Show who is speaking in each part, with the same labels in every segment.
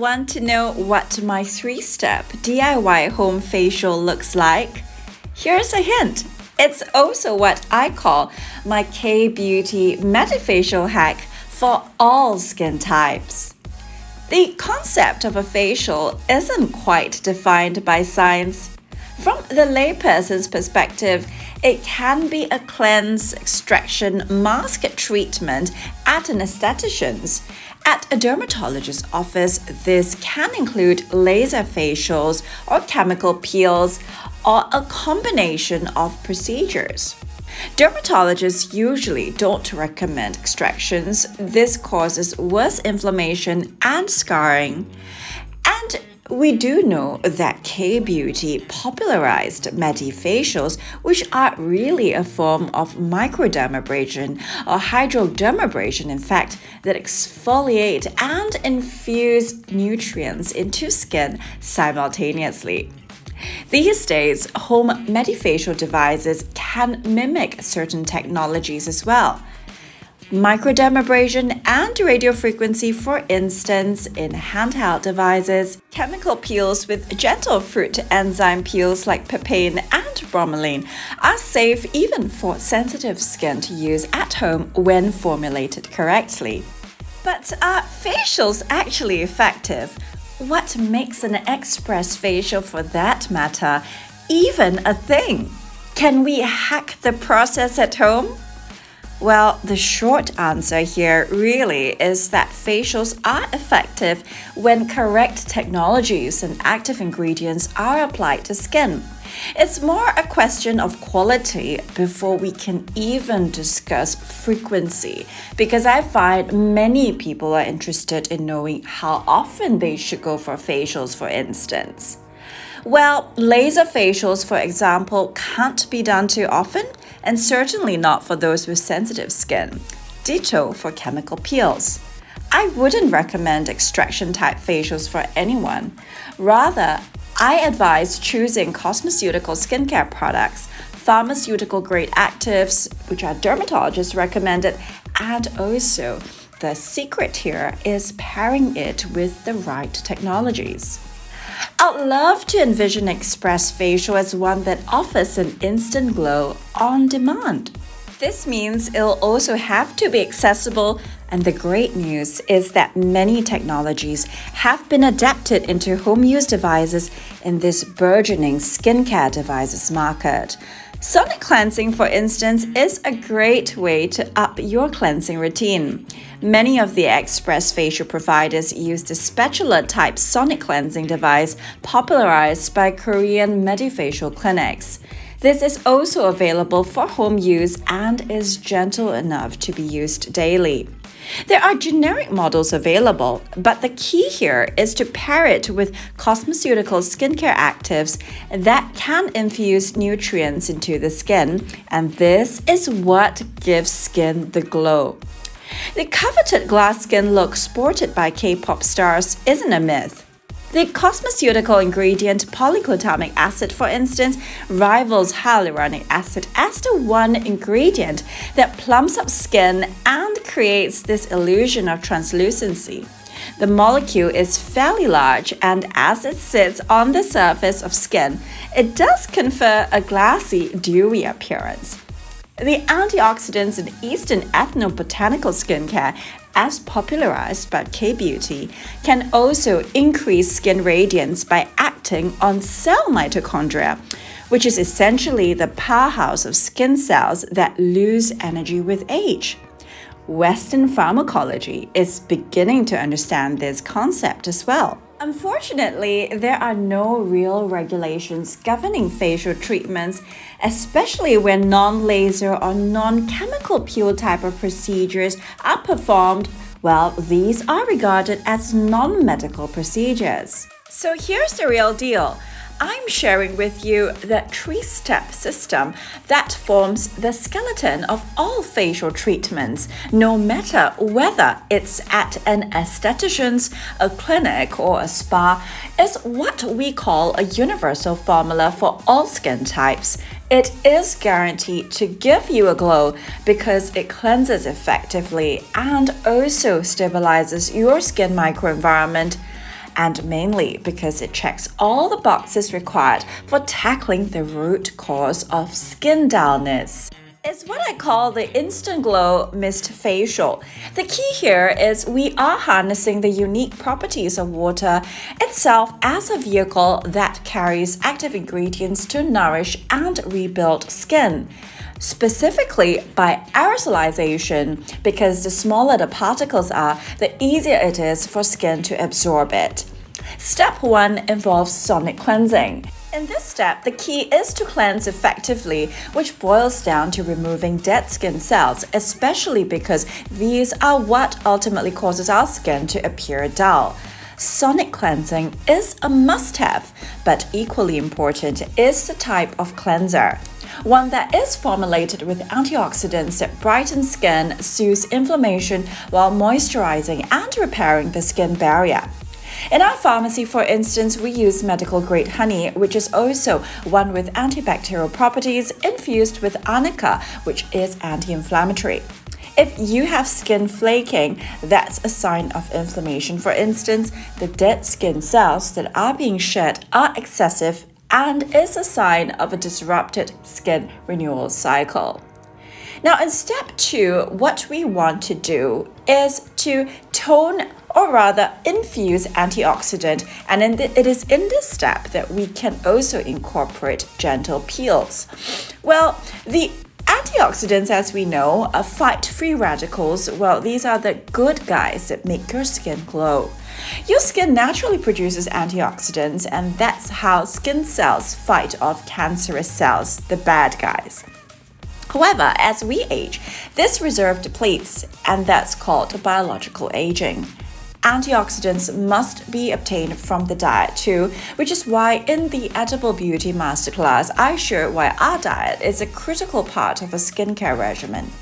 Speaker 1: Want to know what my three step DIY home facial looks like? Here's a hint. It's also what I call my K Beauty Medifacial hack for all skin types. The concept of a facial isn't quite defined by science. From the layperson's perspective, it can be a cleanse, extraction, mask treatment at an esthetician's. At a dermatologist's office, this can include laser facials or chemical peels or a combination of procedures. Dermatologists usually don't recommend extractions. This causes worse inflammation and scarring. We do know that K Beauty popularized medifacials, which are really a form of microdermabrasion or hydrodermabrasion, in fact, that exfoliate and infuse nutrients into skin simultaneously. These days, home medifacial devices can mimic certain technologies as well. Microdermabrasion and radiofrequency, for instance, in handheld devices, chemical peels with gentle fruit enzyme peels like papain and bromelain are safe even for sensitive skin to use at home when formulated correctly. But are facials actually effective? What makes an express facial for that matter even a thing? Can we hack the process at home? Well, the short answer here really is that facials are effective when correct technologies and active ingredients are applied to skin. It's more a question of quality before we can even discuss frequency, because I find many people are interested in knowing how often they should go for facials, for instance. Well, laser facials, for example, can't be done too often, and certainly not for those with sensitive skin. Ditto for chemical peels. I wouldn't recommend extraction type facials for anyone. Rather, I advise choosing cosmeceutical skincare products, pharmaceutical grade actives, which are dermatologist recommended, and also the secret here is pairing it with the right technologies. I'd love to envision Express Facial as one that offers an instant glow on demand. This means it'll also have to be accessible, and the great news is that many technologies have been adapted into home use devices in this burgeoning skincare devices market. Sonic cleansing, for instance, is a great way to up your cleansing routine. Many of the express facial providers use the spatula type sonic cleansing device popularized by Korean medifacial clinics. This is also available for home use and is gentle enough to be used daily. There are generic models available, but the key here is to pair it with cosmeceutical skincare actives that can infuse nutrients into the skin, and this is what gives skin the glow. The coveted glass skin look sported by K pop stars isn't a myth. The cosmeceutical ingredient polyglutamic acid, for instance, rivals hyaluronic acid as the one ingredient that plumps up skin and creates this illusion of translucency. The molecule is fairly large, and as it sits on the surface of skin, it does confer a glassy, dewy appearance. The antioxidants in Eastern ethnobotanical skincare as popularized by K Beauty, can also increase skin radiance by acting on cell mitochondria, which is essentially the powerhouse of skin cells that lose energy with age. Western pharmacology is beginning to understand this concept as well. Unfortunately, there are no real regulations governing facial treatments, especially when non laser or non chemical peel type of procedures are performed. Well, these are regarded as non medical procedures. So here's the real deal I'm sharing with you the three step system that forms the skeleton of all facial treatments, no matter whether it's at an esthetician's, a clinic, or a spa, is what we call a universal formula for all skin types. It is guaranteed to give you a glow because it cleanses effectively and also stabilizes your skin microenvironment and mainly because it checks all the boxes required for tackling the root cause of skin dullness. It's what I call the instant glow mist facial. The key here is we are harnessing the unique properties of water itself as a vehicle that carries active ingredients to nourish and rebuild skin specifically by aerosolization, because the smaller the particles are, the easier it is for skin to absorb it. Step 1 involves sonic cleansing. In this step, the key is to cleanse effectively, which boils down to removing dead skin cells, especially because these are what ultimately causes our skin to appear dull. Sonic cleansing is a must have, but equally important is the type of cleanser. One that is formulated with antioxidants that brighten skin, soothes inflammation while moisturizing and repairing the skin barrier. In our pharmacy, for instance, we use medical grade honey, which is also one with antibacterial properties, infused with arnica, which is anti inflammatory. If you have skin flaking, that's a sign of inflammation. For instance, the dead skin cells that are being shed are excessive and is a sign of a disrupted skin renewal cycle. Now, in step two, what we want to do is to tone or rather infuse antioxidant, and the, it is in this step that we can also incorporate gentle peels. Well, the Antioxidants, as we know, uh, fight free radicals. Well, these are the good guys that make your skin glow. Your skin naturally produces antioxidants, and that's how skin cells fight off cancerous cells, the bad guys. However, as we age, this reserve depletes, and that's called biological aging. Antioxidants must be obtained from the diet too, which is why in the Edible Beauty Masterclass, I share why our diet is a critical part of a skincare regimen.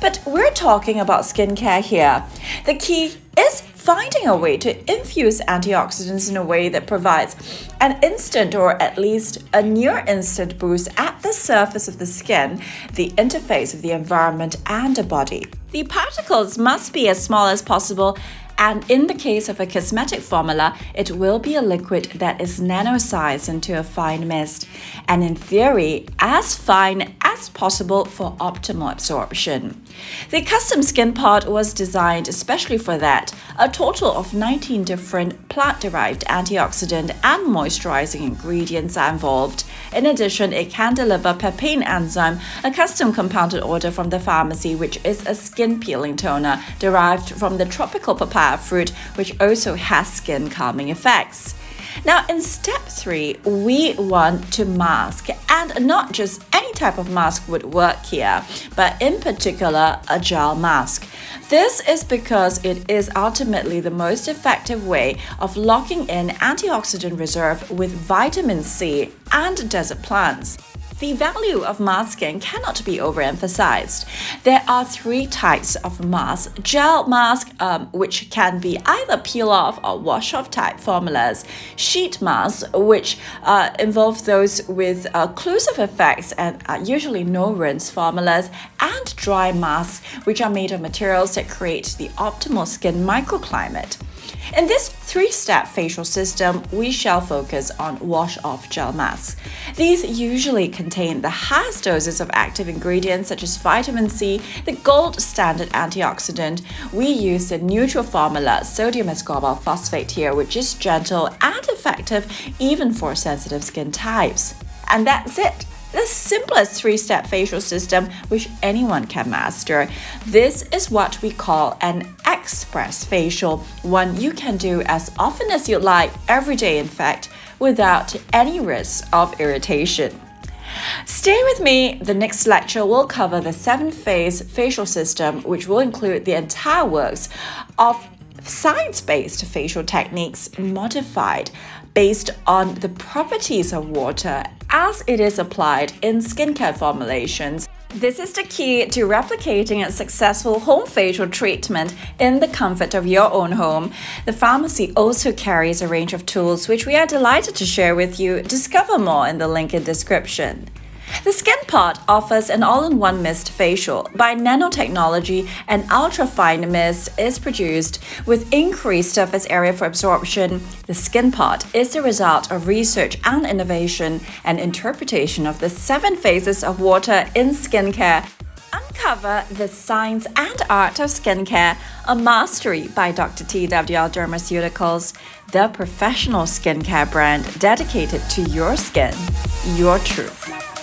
Speaker 1: But we're talking about skincare here. The key is finding a way to infuse antioxidants in a way that provides an instant or at least a near instant boost at the surface of the skin, the interface of the environment, and the body. The particles must be as small as possible and in the case of a cosmetic formula, it will be a liquid that is nano-sized into a fine mist, and in theory, as fine as possible for optimal absorption. The custom skin pod was designed especially for that. A total of 19 different plant derived antioxidant and moisturizing ingredients are involved. In addition, it can deliver papain enzyme, a custom compounded order from the pharmacy, which is a skin peeling toner derived from the tropical papaya fruit, which also has skin calming effects. Now, in step three, we want to mask, and not just any type of mask would work here, but in particular, a gel mask. This is because it is ultimately the most effective way of locking in antioxidant reserve with vitamin C and desert plants. The value of masking cannot be overemphasized. There are three types of mask gel mask, um, which can be either peel off or wash off type formulas, sheet masks, which uh, involve those with occlusive effects and uh, usually no rinse formulas, and dry masks, which are made of materials that create the optimal skin microclimate. In this three step facial system, we shall focus on wash off gel masks. These usually contain the highest doses of active ingredients such as vitamin C, the gold standard antioxidant. We use the neutral formula sodium ascorbyl phosphate here, which is gentle and effective even for sensitive skin types. And that's it the simplest three step facial system which anyone can master. This is what we call an express facial, one you can do as often as you like, every day, in fact, without any risk of irritation. Stay with me. The next lecture will cover the seven phase facial system, which will include the entire works of science based facial techniques modified based on the properties of water as it is applied in skincare formulations. This is the key to replicating a successful home facial treatment in the comfort of your own home. The pharmacy also carries a range of tools which we are delighted to share with you. Discover more in the link in description. The Skin Pod offers an all-in-one mist facial by nanotechnology and ultra-fine mist is produced with increased surface area for absorption. The Skin Pod is the result of research and innovation and interpretation of the seven phases of water in skincare Uncover the science and art of skincare, a mastery by Dr. TWL Dermaceuticals, the professional skincare brand dedicated to your skin, your truth.